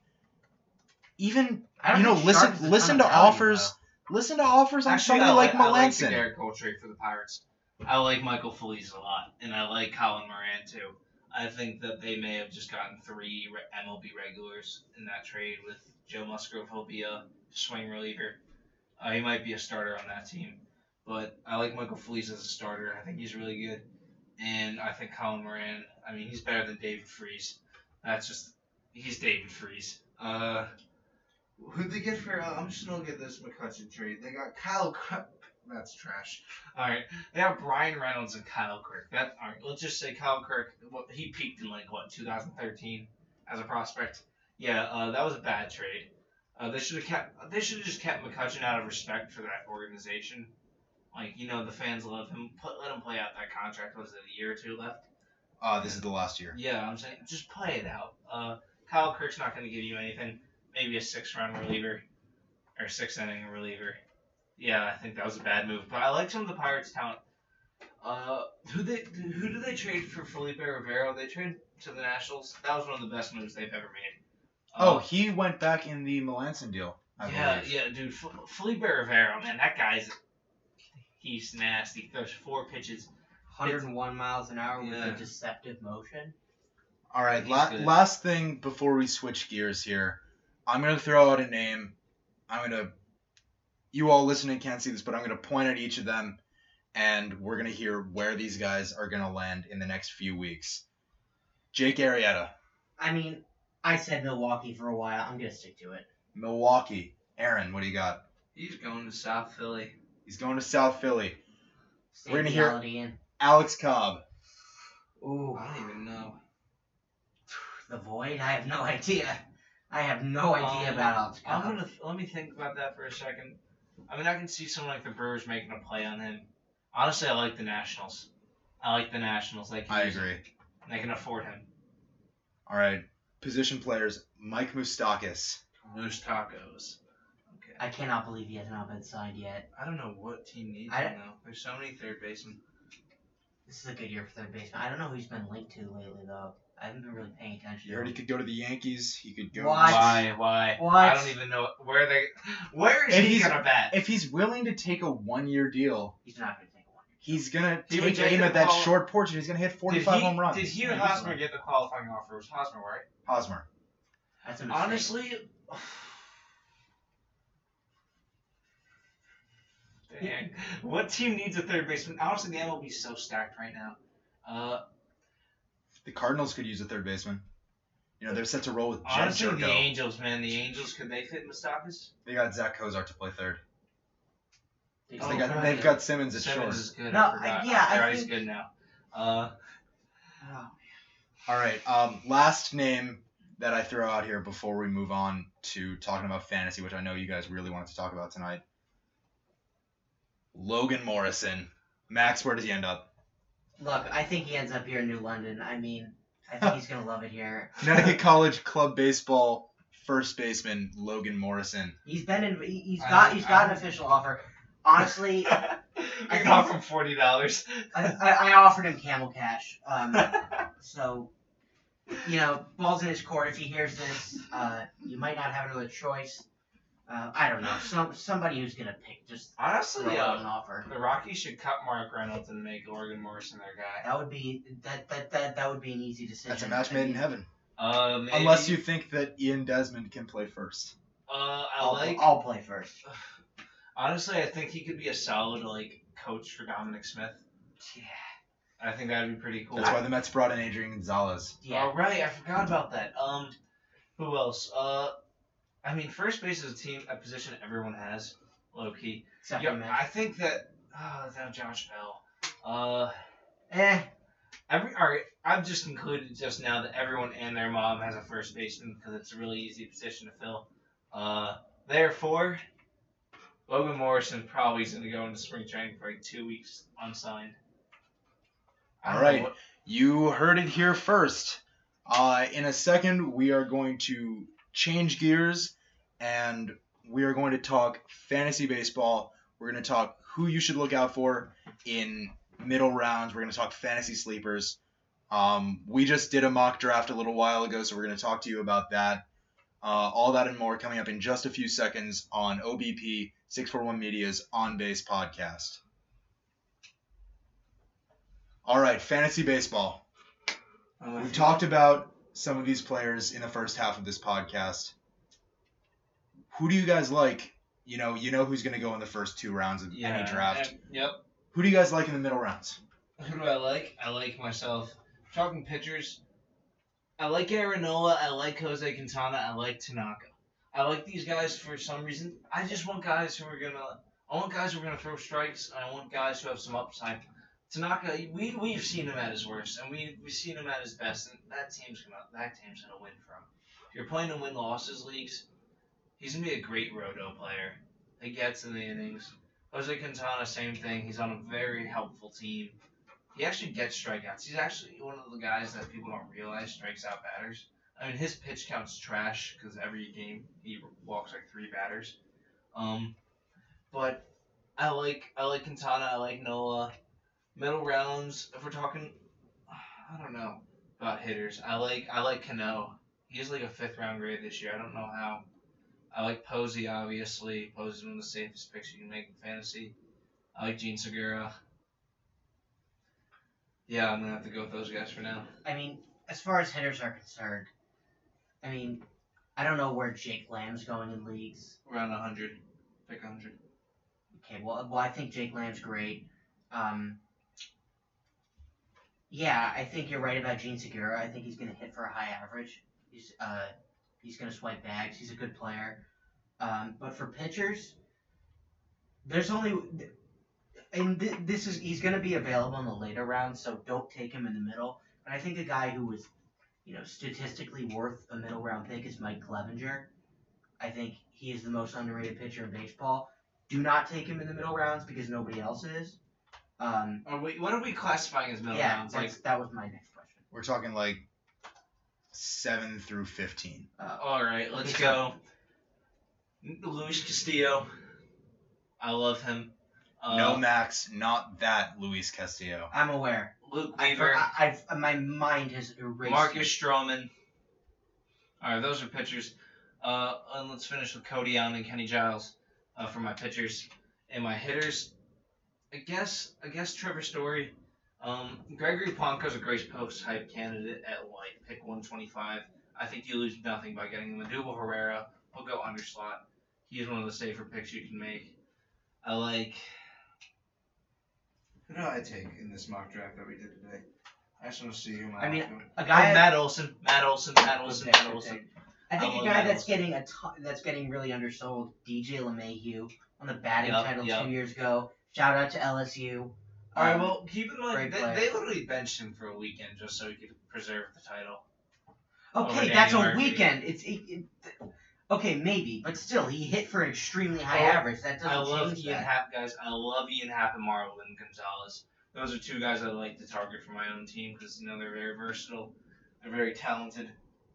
Even I don't you know, think listen Sharp's a ton listen to value, offers. Listen to offers on Actually, somebody I like like, I like the Melancon. Gerrit Cole trade for the Pirates. I like Michael Feliz a lot, and I like Colin Moran too. I think that they may have just gotten three MLB regulars in that trade with Joe Musgrove. He'll be a swing reliever. Uh, he might be a starter on that team, but I like Michael Feliz as a starter. I think he's really good, and I think Colin Moran. I mean, he's better than David Freese. That's just he's David Freese. Uh, who'd they get for? Uh, I'm just gonna get this McCutcheon trade. They got Kyle. That's trash. All right, they have Bryan Reynolds and Kyle Kirk. That all right. Let's just say Kyle Kirk. What he peaked in like what 2013 as a prospect. Yeah, uh, that was a bad trade. Uh, they should have kept. They should have just kept McCutcheon out of respect for that organization. Like you know, the fans love him. Put, let him play out that contract. Was it a year or two left? Uh, this is the last year. Yeah, I'm saying just play it out. Uh, Kyle Kirk's not going to give you anything. Maybe a six round reliever or six inning reliever. Yeah, I think that was a bad move. But I like some of the Pirates' talent. Uh, who they who did they trade for Felipe Rivero? They traded to the Nationals. That was one of the best moves they've ever made. Oh, Uh, he went back in the Melancon deal. I yeah, believe. yeah, dude. F- Felipe Rivero, man, that guy's he's nasty. Throws four pitches. 101 miles an hour with a deceptive motion. All right, la- last thing before we switch gears here, I'm gonna throw out a name. I'm gonna. You all listening can't see this, but I'm gonna point at each of them, and we're gonna hear where these guys are gonna land in the next few weeks. Jake Arrieta, I mean, I said Milwaukee for a while. I'm gonna stick to it. Milwaukee. Aaron, what do you got? He's going to South Philly. He's going to South Philly. Stay We're gonna hear- reality in. Alex Cobb. Ooh, I don't even know. [sighs] the void. I have no [laughs] idea. I have no idea Um, about Alex I'm Cobb. gonna let me think about that for a second. I mean, I can see someone like the Brewers making a play on him. Honestly, I like the Nationals. I like the Nationals. They can I use him. agree. They can afford him. All right, position players. Mike Moustakas. Moose tacos. Okay. I cannot believe he has not been signed yet. I don't know what team needs I- him though. There's so many third basemen. This is a good year for third baseman. I don't know who he's been linked to lately though. I haven't been really paying attention. You heard he could go to the Yankees. He could go. What? Why? Why? What? I don't even know where they. Where is If he he's- gonna bat? If he's willing to take a one-year deal, He's not gonna take a one. Year deal. He's gonna He take rejected aim the at that call- short porch and he's gonna hit did 45 he, home runs. Did he or Yeah, Hosmer get the qualifying offer? It was Hosmer, right? Hosmer. That's a mistake. Honestly, [sighs] dang, what team needs a third baseman? Honestly, the MLB is so stacked right now. Uh, The Cardinals could use a third baseman. You know, they're set to roll with Jed honestly, the Angels, man, the Angels could they fit Moustakas? They got Zach Kozar to play third. They- Oh, they got, right. they've got Simmons at Simmons short. is good. No, I I- forgot. yeah, I forgot he's think- good now. Uh, Oh, All right. Um, last name that I throw out here before we move on to talking about fantasy, which I know you guys really wanted to talk about tonight. Logan Morrison. Max, where does he end up? Look, I think he ends up here in New London. I mean, I think he's gonna love it here. [laughs] Connecticut College Club Baseball first baseman Logan Morrison. He's been in. he- He's I- got. He's got I- an official offer. Honestly, [laughs] I think- got from forty dollars. I, I, I offered him camel cash. Um, [laughs] so, you know, balls in his court. If he hears this, uh, you might not have another choice. Uh, I don't know. Some somebody who's gonna pick just throw Honestly, out an uh, offer. the Rockies should cut Mark Reynolds and make Logan Morrison their guy. That would be that that that, that would be an easy decision. That's a match made in heaven. Uh, maybe, Unless you think that Ian Desmond can play first. Uh, I I'll, like. I'll play first. [sighs] Honestly, I think he could be a solid like coach for Dominic Smith. Yeah. I think that'd be pretty cool. That's why the Mets brought in Adrian Gonzalez. Yeah. Oh right, I forgot about that. Um, who else? Uh, I mean, first base is a team, a position everyone has, low key. Except Yeah, for Mitch. I think that. Oh, now Josh Bell. Uh, Eh. Every all right, I've just concluded just now that everyone and their mom has a first baseman because it's a really easy position to fill. Uh, therefore, Logan Morrison probably is going to go into spring training for like two weeks unsigned. I All don't know what- You heard it here first. Uh, in a second, we are going to change gears and we are going to talk fantasy baseball. We're going to talk who you should look out for in middle rounds. We're going to talk fantasy sleepers. Um, we just did a mock draft a little while ago, so we're going to talk to you about that. Uh, all that and more coming up in just a few seconds on OBP 641 Media's On Base podcast. All right, fantasy baseball. Uh, We've talked about some of these players in the first half of this podcast. Who do you guys like? You know, you know who's going to go in the first two rounds of yeah, any draft. and- yep. Who do you guys like in the middle rounds? Who do I like? I like myself. Talking pitchers, I like Aaron Nola. I like Jose Quintana. I like Tanaka. I like these guys for some reason. I just want guys who are gonna. I want guys who are gonna throw strikes. And I want guys who have some upside. Tanaka, we we've seen him at his worst, and we we've seen him at his best, and that team's gonna that team's gonna win for him. If you're playing in win losses leagues, he's gonna be a great roto player. He gets in the innings. Jose Quintana, same thing. He's on a very helpful team. He actually gets strikeouts. He's actually one of the guys that people don't realize strikes out batters. I mean, his pitch count's trash because every game he walks like three batters. Um, but I like I like Quintana. I like Nola. Middle rounds. If we're talking, I don't know about hitters. I like I like Cano. He's like a fifth round grade this year. I don't know how. I like Posey, obviously. Posey's one of the safest picks you can make in fantasy. I like Jean Segura. Yeah, I'm gonna have to go with those guys for now. I mean, as far as hitters are concerned, I mean, I don't know where Jake Lamb's going in leagues. Around 100. Pick 100. Okay, well, well, I think Jake Lamb's great. Um, yeah, I think you're right about Jean Segura. I think he's going to hit for a high average. He's uh, he's going to swipe bags. He's a good player. Um, but for pitchers, there's only and th- this is he's going to be available in the later rounds, so don't take him in the middle. But I think a guy who was, you know, statistically worth a middle round pick is Mike Clevinger. I think he is the most underrated pitcher in baseball. Do not take him in the middle rounds because nobody else is. Um, Are we, what are we classifying as middle yeah, rounds? Like, that was my next question. We're talking like seven through fifteen. Uh, all right, let's go. Luis Castillo. I love him. Uh, no Max, not that Luis Castillo. I'm aware. Luke I, Weaver. I've my mind has erased. Marcus Stroman. All right, those are pitchers. Uh, and let's finish with Cody Allen and Kenny Giles uh, for my pitchers and my hitters. I guess I guess Trevor Story. Um, Gregory Polanco's a great post type candidate at like pick 125. I think you lose nothing by getting him. Odubel Herrera. He'll go under slot. He's one of the safer picks you can make. I like. Who did I take in this mock draft that we did today? I just want to see who my. I mean, A guy. Matt Olson, Matt Olson, Matt Olson, Matt. Olson. I think I a guy Matt that's Olson. getting a ton, that's getting really undersold. DJ LeMahieu on the batting Yup, title yup. two years ago. Shout out to LSU. All right, Um, well, keep in mind they, they literally benched him for a weekend just so he could preserve the title. Okay, over that's a Murphy. weekend. It's it, it, okay, maybe, but still, he hit for an extremely high Well, average. That doesn't I love change Ian that. Happ, guys. I love Ian Happ and Marwin Gonzalez. Those are two guys I like to target for my own team because you know they're very versatile, they're very talented.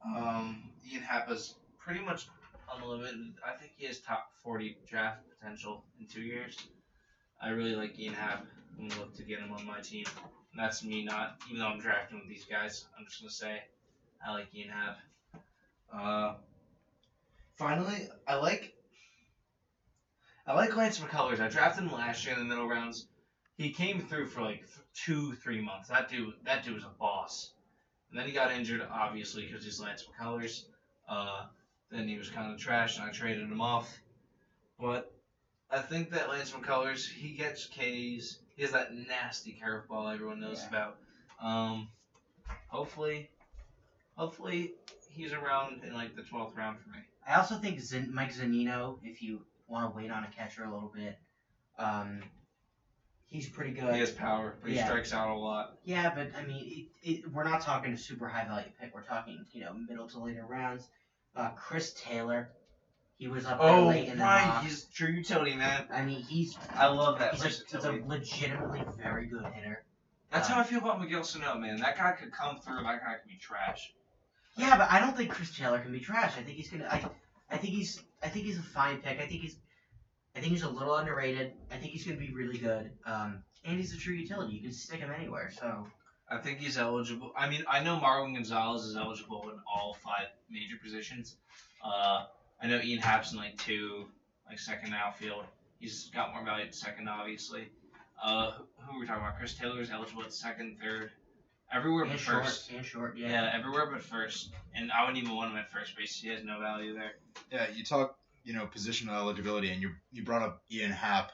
Um, Ian Happ is pretty much unlimited. I think he has top 40 draft potential in two years. I really like Ian Happ. Gonna look to get him on my team. And that's me not, even though I'm drafting with these guys. I'm just gonna say I like Ian. Uh, finally, I like I like Lance McCullers. I drafted him last year in the middle rounds. He came through for like th- two, three months. That dude, that dude was a boss. And then he got injured, obviously, because he's Lance McCullers. Uh, then he was kind of trash, and I traded him off. But I think that Lance McCullers, he gets Ks. He has that nasty curveball everyone knows Yeah. about. Um, hopefully, hopefully he's around in like the twelfth round for me. I also think Zin- Mike Zunino, if you want to wait on a catcher a little bit, um, He's pretty good. He has power, but he strikes out a lot. Yeah, but I mean, it, it, we're not talking a super high value pick. We're talking, you know, middle to later rounds. Uh, Chris Taylor, he was up there Oh, late in the right. mock. He's true utility, man. I mean, he's I love that he's a, he's a legitimately very good hitter. That's how I feel about Miguel Sano, man. That guy could come through. That guy could be trash. Yeah, but I don't think Chris Taylor can be trash. I think he's gonna. I, I think he's. I think he's a fine pick. I think he's. I think he's a little underrated. I think he's gonna be really good. Um, and he's a true utility. You can stick him anywhere. So I think he's eligible. I mean, I know Marwin Gonzalez is eligible in all five major positions. Uh, I know Ian Happ's in like two, like second outfield. He's got more value at second, obviously. Uh, who who are we talking about? Chris Taylor is eligible at second, third, everywhere but short, first. and short. Yeah. Yeah. everywhere but first. And I wouldn't even want him at first base. He has no value there. Yeah, you talk, you know, positional eligibility, and you you brought up Ian Happ.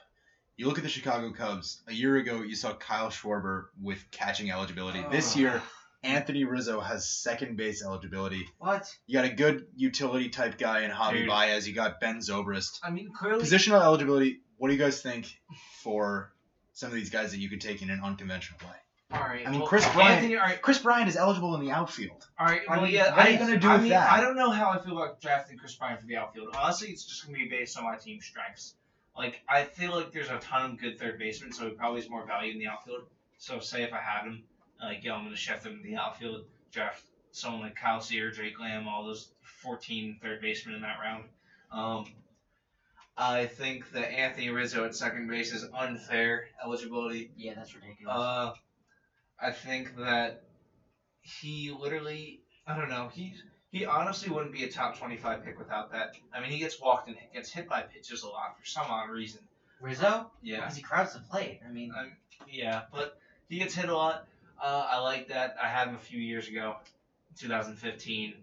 You look at the Chicago Cubs. A year ago, you saw Kyle Schwarber with catching eligibility. This Oh. year, Anthony Rizzo has second base eligibility. What? You got a good utility type guy in Javi Dude. Baez. You got Ben Zobrist. I mean, clearly. Positional eligibility. What do you guys think for some of these guys that you could take in an unconventional way? all right. I mean, well, Kris Bryant- Anthony, all right. Kris Bryant is eligible in the outfield. All right. I Well, mean, yeah. what are you gonna do I with mean, that? I don't know how I feel about drafting Kris Bryant for the outfield. Honestly, it's just gonna be based on my team strengths. Like, I feel like there's a ton of good third basemen, so he probably is more value in the outfield. So, say if I had him, like, yo, I'm gonna shift him to the outfield, draft someone like Kyle Sear, Drake Lamb, all those 14 third basemen in that round. Um, I think that Anthony Rizzo at second base is unfair eligibility. Yeah, that's ridiculous. Uh, I think that he literally, I don't know, he he honestly wouldn't be a top twenty five pick without that. I mean, he gets walked and gets hit by pitches a lot for some odd reason. Rizzo? Yeah, Because he crowds the plate. I mean, um, yeah, but he gets hit a lot. Uh, I like that. I had him a few years ago, 2015.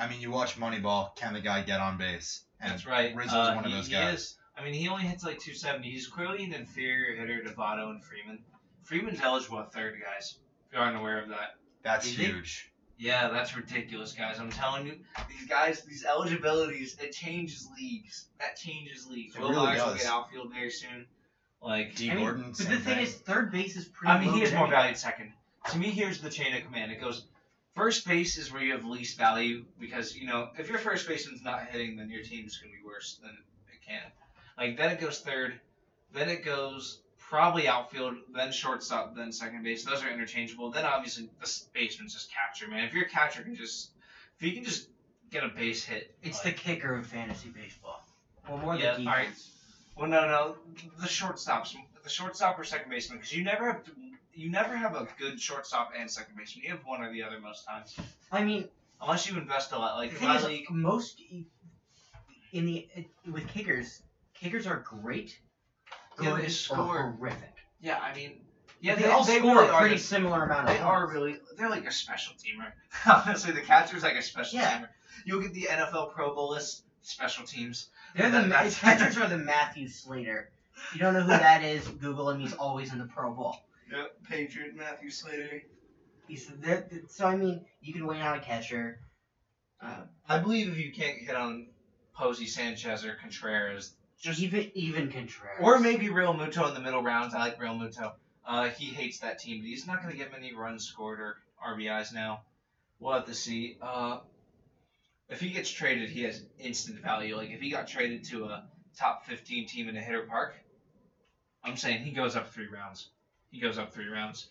I mean, you watch Moneyball. Can the guy get on base? And That's right. Rizzo's Uh, one of he- those he guys. is- I mean, he only hits like 270. He's clearly an inferior hitter to Votto and Freeman. Freeman's eligible at third, guys. If you aren't aware of that. That's Is he? huge. Yeah, that's ridiculous, guys. I'm telling you, these guys, these eligibilities, it changes leagues. That changes leagues. It Will really Myers will get outfield very soon. Like, D I mean, Gordon. but the thing thing. is, third base is pretty. I mean, he has more anyway. value at second. To me, here's the chain of command. It goes first base is where you have least value because you know if your first baseman's not hitting, then your team's gonna be worse than it can. Like then it goes third, then it goes probably outfield, then shortstop, then second base. Those are interchangeable. Then obviously the baseman's just catcher, man. If your catcher can just if you can just get a base hit, It's the kicker of fantasy baseball. Well, more Yeah, the alright. defense. Well, no, no, the shortstops, the shortstop or second baseman, because you never have you never have a good shortstop and second baseman. You have one or the other most times, I mean, unless you invest a lot. Like the thing is, most in the uh, with kickers, kickers are great. Yeah, they good, or score. horrific. yeah, I mean, yeah, they, all score really a are pretty the- similar amount of They are points. really, they're like a special teamer. [laughs] Honestly, the catcher's like a special Yeah. teamer. You'll get the NFL Pro Bowl list, special teams. They're the That- Ma- that's- catchers are the Matthew Slater. If you don't know who [laughs] that is, Google him. He's always in the Pro Bowl. Yep, Patriot Matthew Slater. He's that. So I mean, you can wait on a catcher. Uh, I believe if you can't hit on Posey Sanchez or Contreras, just even even Contreras. Or maybe Realmuto in the middle rounds. I like Realmuto. Uh, he hates that team, but he's not going to get many runs scored or RBIs now. We'll have to see. Uh, if he gets traded, he has instant value. Like if he got traded to a top 15 team in a hitter park, I'm saying he goes up three rounds. He goes up three rounds.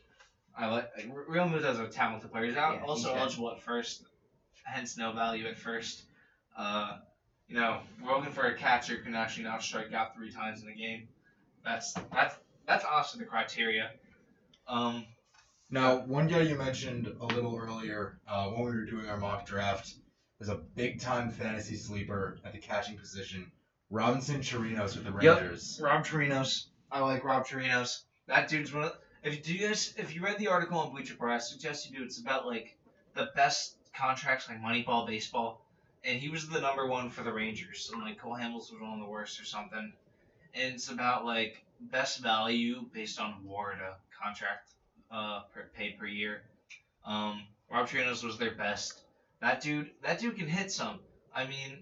I like like, Realmuto's a talented player. He's out Yeah, also he's good. eligible at first, hence no value at first. Uh, you know, we're looking for a catcher who can actually not strike out three times in a game. That's that's that's honestly the criteria. Um, Now, one guy you mentioned a little earlier uh, when we were doing our mock draft is a big time fantasy sleeper at the catching position. Robinson Chirinos with the Yep. Rangers. Rob Chirinos. I like Rob Chirinos. That dude's one of. If you do you guys, if you read the article on Bleacher Report, I suggest you do. It's about like the best contracts, like Moneyball baseball, and he was the number one for the Rangers, and like Cole Hamels was one of the worst or something. And it's about like best value based on WAR to contract uh per, paid per year. Um, Rob Chirinos was their best. That dude, that dude can hit some. I mean,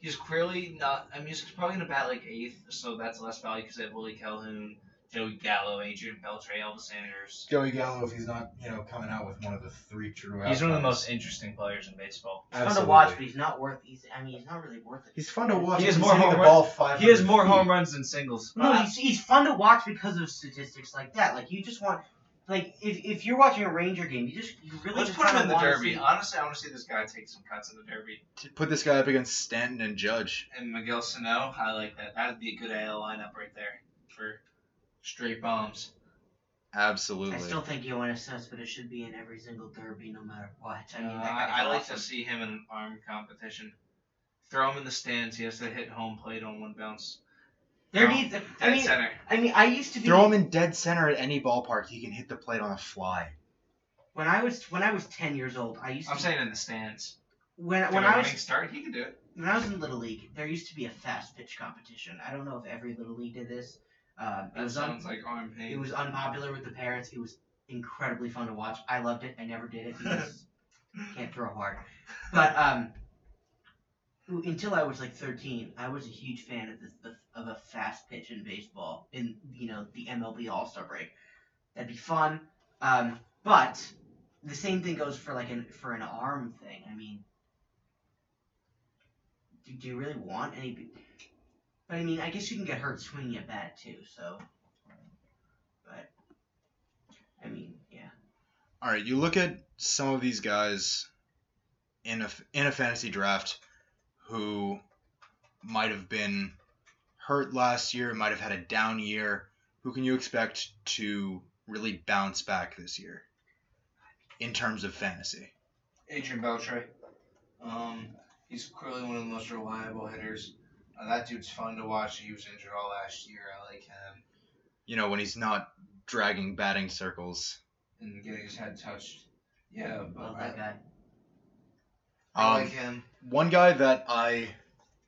he's clearly not. I mean, he's probably gonna bat like eighth, so that's less value because they have Willie Calhoun, Joey Gallo, Adrian Beltre, Elvis Andrus. Joey Gallo, if he's not, you know, coming out with one of the three true. He's one of the most interesting players in baseball. He's fun to watch, but he's not worth. He's. I mean, he's not really worth it. He's fun to watch. He has more home the ball He has more feet. home runs than singles. No, Uh, he's, he's fun to watch because of statistics like that. Like you just want, like if, if you're watching a Ranger game, you just you really Let's just put him in the derby. see- Honestly, I want to see this guy take some cuts in the derby. Put this guy up against Stanton and Judge. And Miguel Sano, I like that. That'd be a good AL lineup right there for straight bombs. Absolutely. I still think Yoenis it should be in every single derby, no matter what. I mean, Uh, I, I like awesome. to see him in an arm competition. Throw him in the stands. He has to hit home plate on one bounce. There No, needs. Dead I mean, center. I mean, I used to be. Throw him in dead center at any ballpark. He can hit the plate on a fly. When I was when I was ten years old, I used to. I'm saying in the stands. when When when a I was start, he can do it. when I was in little league, there used to be a fast pitch competition. I don't know if every little league did this. Um, it was un- sounds like arm pain. it was unpopular with the parents. It was incredibly fun to watch. I loved it. I never did it because [laughs] can't throw hard. But um, until I was like 13, I was a huge fan of the, of a fast pitch in baseball in you know the MLB All Star break. That'd be fun. Um, but the same thing goes for like an for an arm thing. I mean, do, do you really want any? But I mean, I guess you can get hurt swinging a bat too. So, but I mean, yeah. All right, you look at some of these guys in a in a fantasy draft who might have been hurt last year, might have had a down year. Who can you expect to really bounce back this year in terms of fantasy? Adrian Beltre. Um, he's clearly one of the most reliable hitters. Uh, that dude's fun to watch. He was injured all last year. I like him. You know, when he's not dragging batting circles. And getting his head touched. Yeah, but Love I, that guy. I Um, like him. One guy that I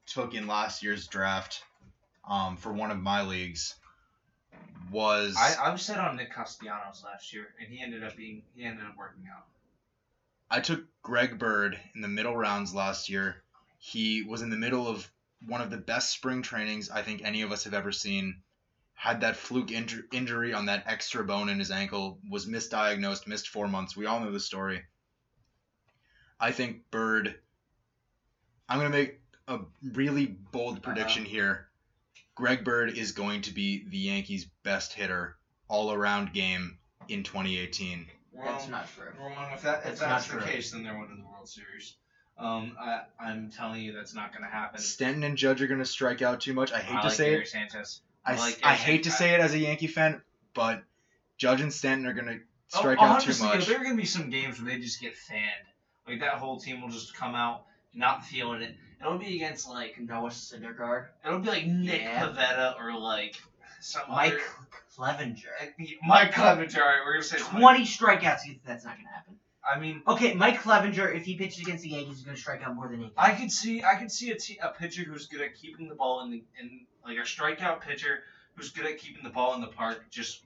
took in last year's draft um, for one of my leagues was I, I was set on Nick Castellanos last year, and he ended up being he ended up working out. I took Greg Bird in the middle rounds last year. He was in the middle of one of the best spring trainings I think any of us have ever seen. Had that fluke inju- injury on that extra bone in his ankle, was misdiagnosed, missed four months. We all know the story. I think Bird. I'm going to make a really bold uh-huh. prediction here. Greg Bird is going to be the Yankees' best hitter all around game in 2018. That's not true. Wrong. If that That's if that's not the true. case, then they're winning the World Series. Um, I I'm telling you that's not going to happen. Stanton and Judge are going to strike out too much. I hate I to like say Gary it. Sanchez. I, I like I hate to say it as a Yankee fan, but Judge and Stanton are going to Oh, strike out too much. There are gonna be some games where they just get fanned. Like that whole team will just come out not feeling it. It'll be against like Noah Syndergaard, it'll be like Nick Yeah. Pivetta or like some Mike other- Clevinger. Mike Clevinger. All right, we're gonna say Twenty strikeouts. That's not gonna happen. I mean, Okay, Mike Clevinger, if he pitches against the Yankees, is gonna strike out more than eight. I could see I could see a, t- a pitcher who's good at keeping the ball in the in like a strikeout pitcher who's good at keeping the ball in the park, just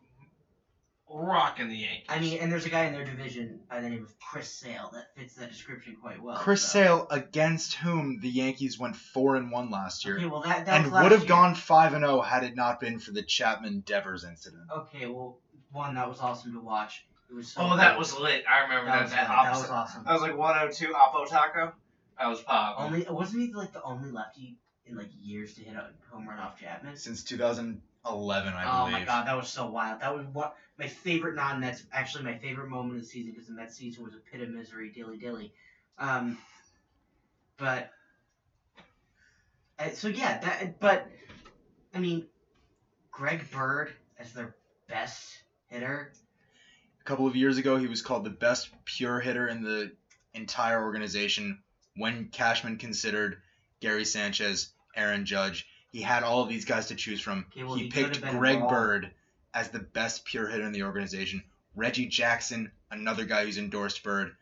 rocking the Yankees. I mean, and there's a guy in their division by the name of Chris Sale that fits that description quite well. Chris so. Sale, against whom the Yankees went four and one last year, Okay, well that, that and was last would have year. gone five and zero had it not been for the Chapman Devers incident. Okay, well, one that was awesome to watch. It was so. oh, that was lit. I remember that that. was, That, that was awesome. That was like 102 Oppo Taco. That was pop. Only wasn't he like the only lefty in like years to hit a home run off Chapman? Since 2011, I oh believe. Oh my god, that was so wild. That was what my favorite non-Mets. Actually, my favorite moment of the season because the Mets season was a pit of misery, dilly dilly. Um, but uh, so yeah, that. But I mean, Greg Bird as their best hitter. A couple of years ago, he was called the best pure hitter in the entire organization when Cashman considered Gary Sanchez, Aaron Judge. He had all of these guys to choose from. Okay, well, he he picked Greg wrong. Bird as the best pure hitter in the organization. Reggie Jackson, another guy who's endorsed Bird.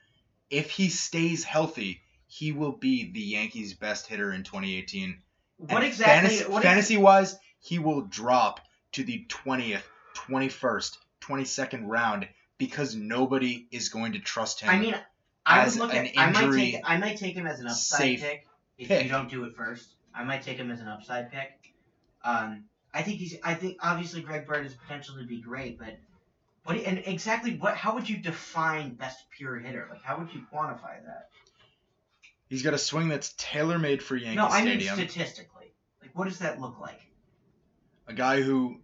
If he stays healthy, he will be the Yankees' best hitter in 2018. What And exactly? Fantasy, what fantasy wise, he will drop to the 20th, 21st, 22nd round because nobody is going to trust him. I mean, I would look at. I might take. I might take him as an upside pick if pick. you don't do it first. I might take him as an upside pick. Um, I think he's. I think obviously Greg Bird is potential to be great, but what? And exactly what? How would you define best pure hitter? Like, how would you quantify that? He's got a swing that's tailor made for Yankee Stadium. no, I mean Stadium. statistically. Like, what does that look like? a guy who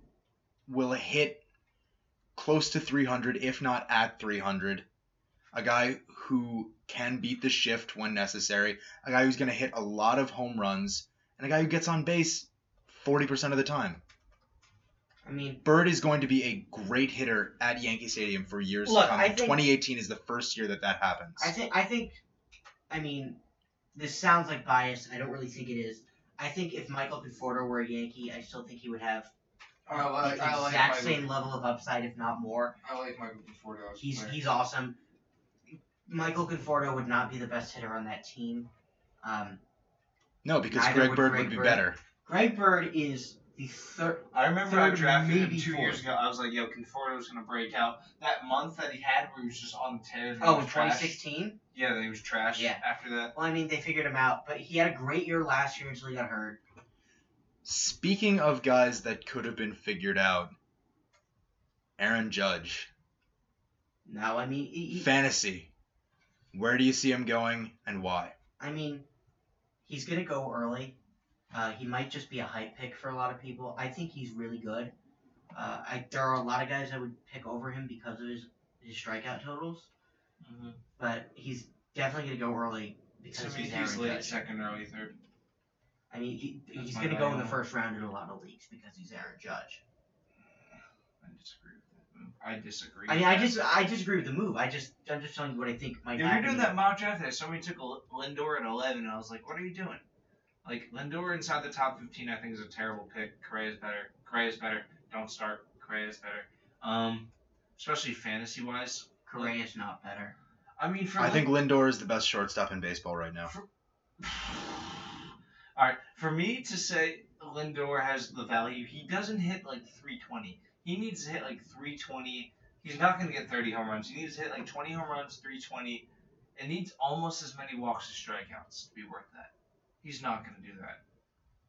will hit close to 300, if not at 300. A guy who can beat the shift when necessary. A guy who's going to hit a lot of home runs. And a guy who gets on base 40% of the time. I mean, Bird is going to be a great hitter at Yankee Stadium for years Look, to come. I think- 2018 is the first year that that happens. I think. I think. I mean, this sounds like bias. I don't really think it is. I think if Michael Conforto were a Yankee, I still think he would have I like, the I like exact Michael, same level of upside, if not more. I like Michael Conforto. as a He's player. he's awesome. Michael Conforto would not be the best hitter on that team. Um, no, because Neither Greg would Bird Greg would be Bird. better. Greg Bird is the third. I remember I Third, drafted him maybe two fourth. years ago. I was like, yo, Conforto was gonna break out. That month that he had where he was just on the tears. and he Oh, in was trash. 2016. Yeah, then he was trash. Yeah. After that. Well, I mean, they figured him out, but he had a great year last year until he got hurt. Speaking of guys that could have been figured out, Aaron Judge. Now, I mean, he, he- Fantasy. Where do you see him going and why? I mean, he's gonna go early. Uh, he might just be a hype pick for a lot of people. I think he's really good. Uh, I, there are a lot of guys I would pick over him because of his, his strikeout totals, Mm-hmm. but he's definitely gonna go early So because he's, he's Aaron late Judge. second, early third. I mean, he, That's he's my gonna go in the value. first round in a lot of leagues because he's Aaron Judge. I disagree with that. move. I disagree. I mean, with I that. just I disagree with the move. I just I'm just telling you what I think might If you're happen. doing that mock draft there, somebody took L- Lindor at 11, and I was like, what are you doing? Like, Lindor inside the top 15, I think is a terrible pick. Correa is better. Correa is better. Don't start. Correa is better. Um, especially fantasy wise. Correa is not better. I mean, for I Lin- think Lindor is the best shortstop in baseball right now. All right, for me to say Lindor has the value, he doesn't hit like 320. He needs to hit like 320. He's not going to get 30 home runs. He needs to hit like 20 home runs, 320. It needs almost as many walks as strikeouts to be worth that. He's not going to do that.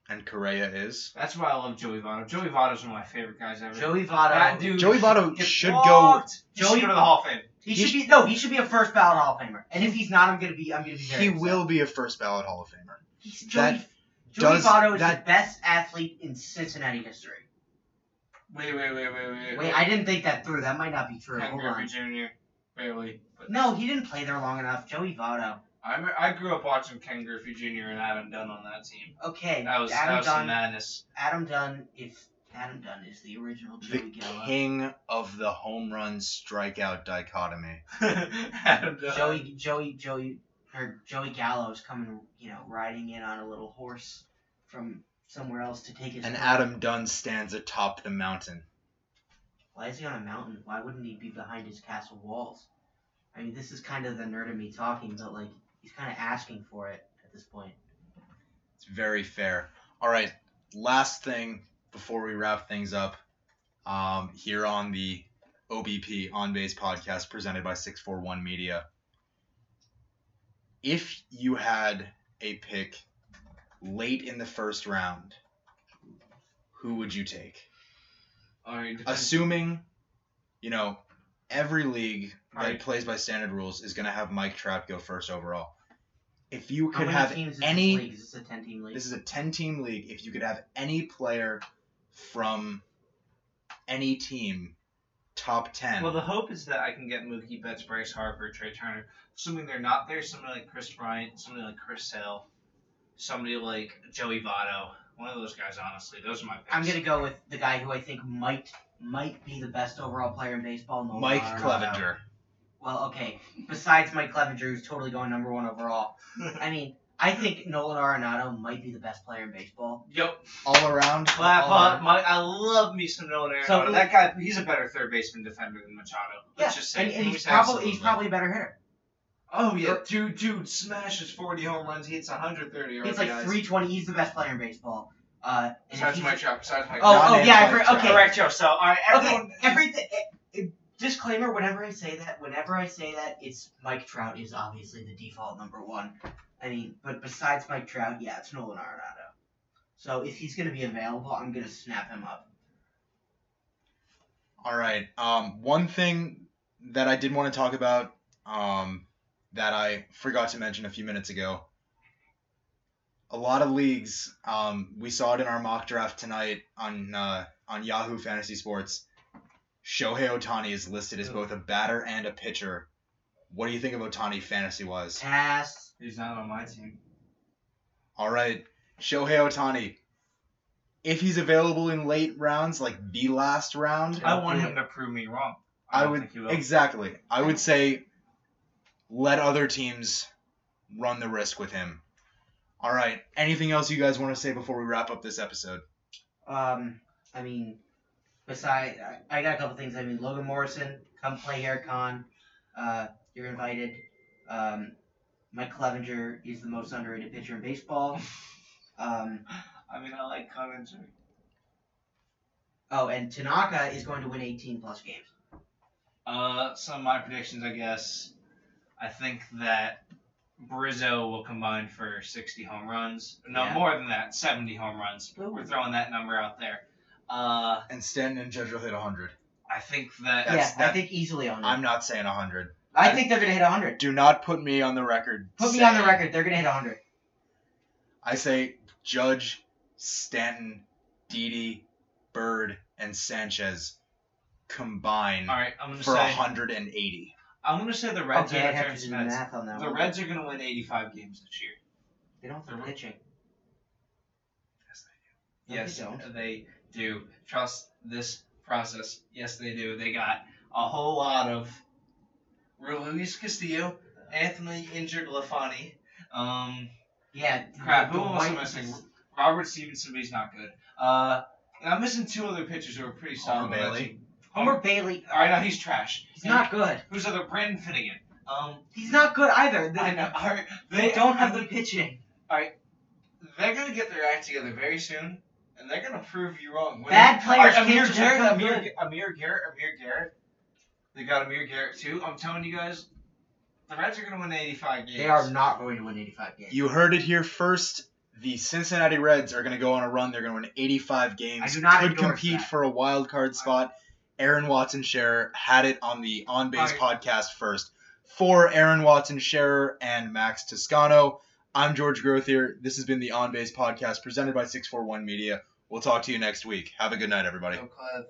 And Correa is. That's why I love Joey Votto. Joey Votto's one of my favorite guys ever. Joey Votto. that dude Joey Votto gets should walked. He Joey- should go to the Hall of Fame. He, He should be no. He should be a first ballot Hall of Famer. And if he's not, I'm gonna be I'm gonna be very He upset. will be a first ballot Hall of Famer. He's Joey, That Joey does- Votto is that- the best athlete in Cincinnati history. Wait, wait, wait, wait, wait. Wait, I didn't think that through. That might not be true. Ken Hold Griffey on. Jr. Barely. But No, he didn't play there long enough. Joey Votto. I, me- I grew up watching Ken Griffey Jr. and Adam Dunn on that team. Okay, That was, that Adam was some Dunn. madness. Adam Dunn. If Adam Dunn is the original The Joey Gallo. king of the home run strikeout dichotomy. [laughs] Adam Dunn. Joey Joey Joey or Joey Gallo's coming, you know, riding in on a little horse from somewhere else to take his. And crown. Adam Dunn stands atop the mountain. Why is he on a mountain? Why wouldn't he be behind his castle walls? I mean, this is kind of the nerd of me talking, but like he's kind of asking for it at this point. It's very fair. All right, last thing before we wrap things up, um, here on the OBP On Base podcast presented by 641 Media. If you had a pick late in the first round, who would you take? All right, Assuming, you know, every league that Right. plays by standard rules is going to have Mike Trout go first overall. If you could have any this? Is a ten team league? this is a 10 team league. If you could have any player from any team top 10, Well, the hope is that I can get Mookie Betts, Bryce Harper, Trea Turner. Assuming they're not there, somebody like Kris Bryant, somebody like Chris Sale, somebody like Joey Votto. One of those guys, honestly. Those are my picks. I'm gonna go with the guy who I think might might be the best overall player in baseball. Nolan Mike Arenado. Uh, Clevinger. Well, okay. Besides Mike Clevinger, who's totally going number one overall. [laughs] I mean, I think Nolan Arenado might be the best player in baseball. Yep. All around. Clap all up. around. My, I love me some Nolan Arenado. So- that guy, he's a better third baseman defender than Machado. Yeah, Let's just say. and, and he's He's probably absolutely- he's probably a better hitter. Oh yeah, dude, dude smashes 40 home runs. He hits 130 RBIs. He's like 320. He's the best player in baseball. Uh, Besides he's- Mike Trout. Besides Mike Oh, Trout. oh Not yeah, I named Mike okay. Correct, Joe. So, all right, Okay, everything. eh, eh, disclaimer: Whenever I say that, whenever I say that, it's Mike Trout is obviously the default number one. I mean, but besides Mike Trout, yeah, it's Nolan Arenado. So if he's going to be available, I'm going to snap him up. All right. Um, one thing that I did want to talk about um, that I forgot to mention a few minutes ago. A lot of leagues, um, we saw it in our mock draft tonight on uh, on Yahoo Fantasy Sports. Shohei Ohtani is listed as both a batter and a pitcher. What do you think of Ohtani fantasy wise? Pass. He's not on my team. All right, Shohei Ohtani. If he's available in late rounds, like the last round, I want him to prove me wrong. I don't would think he will. exactly. I would say let other teams run the risk with him. All right. Anything else you guys want to say before we wrap up this episode? Um, I mean, besides, I, I got a couple things. I mean, Logan Morrison, come play here, Con. Uh, you're invited. Um, Mike Clevinger is the most underrated pitcher in baseball. [laughs] Um, I mean, I like Coventry. oh, and Tanaka is going to win 18 plus games. Uh, some of my predictions, I guess. I think that Brizzo will combine for 60 home runs. No, Yeah. more than that, 70 home runs. Ooh. We're throwing that number out there. Uh, And Stanton and Judge will hit 100. I think that That's- yeah, I think easily on. I'm not saying 100. I think they're gonna hit 100. Do not put me on the record. Put me on the saying- record. They're gonna hit 100. I say Judge, Stanton, Didi, Bird, and Sanchez combine All right, I'm gonna for say 180. I'm gonna say the Reds Okay, are I'd have gonna to do the turn math on that The one. Reds are gonna win 85 games this year. They don't have pitching. No, Yes, they don't. they do. Trust this process. Yes, they do. They got a whole lot of Luis Castillo, Anthony injured Lafani, um, Yeah. Crap, who else am I missing? Robert Stephenson, but he's not good. Uh, and I'm missing two other pitchers who are pretty solid. Homer Bailey. Homer Bailey. All right, now he's trash. He's not good. Who's other? Brandon Finnegan. Um, He's not good either. They, I know. All right, they don't have [laughs] the pitching. All right, they're gonna get their act together very soon, and they're gonna prove you wrong. When Bad players All right, Amir can't Garrett, become Amir, good. Amir Garrett, Amir Garrett. They got Amir Garrett too. I'm telling you guys, the Reds are gonna win 85 games. They are not going to win 85 games. You heard it here first. The Cincinnati Reds are going to go on a run. They're going to win 85 games. I do not Could compete that. for a wild card spot. Aaron Watson Sharer had it on the On Base Alright. podcast first. For Aaron Watson Sharer and Max Toscano, I'm George Grotheer. This has been the On Base podcast presented by 641 Media. We'll talk to you next week. Have a good night, everybody. Go Clev.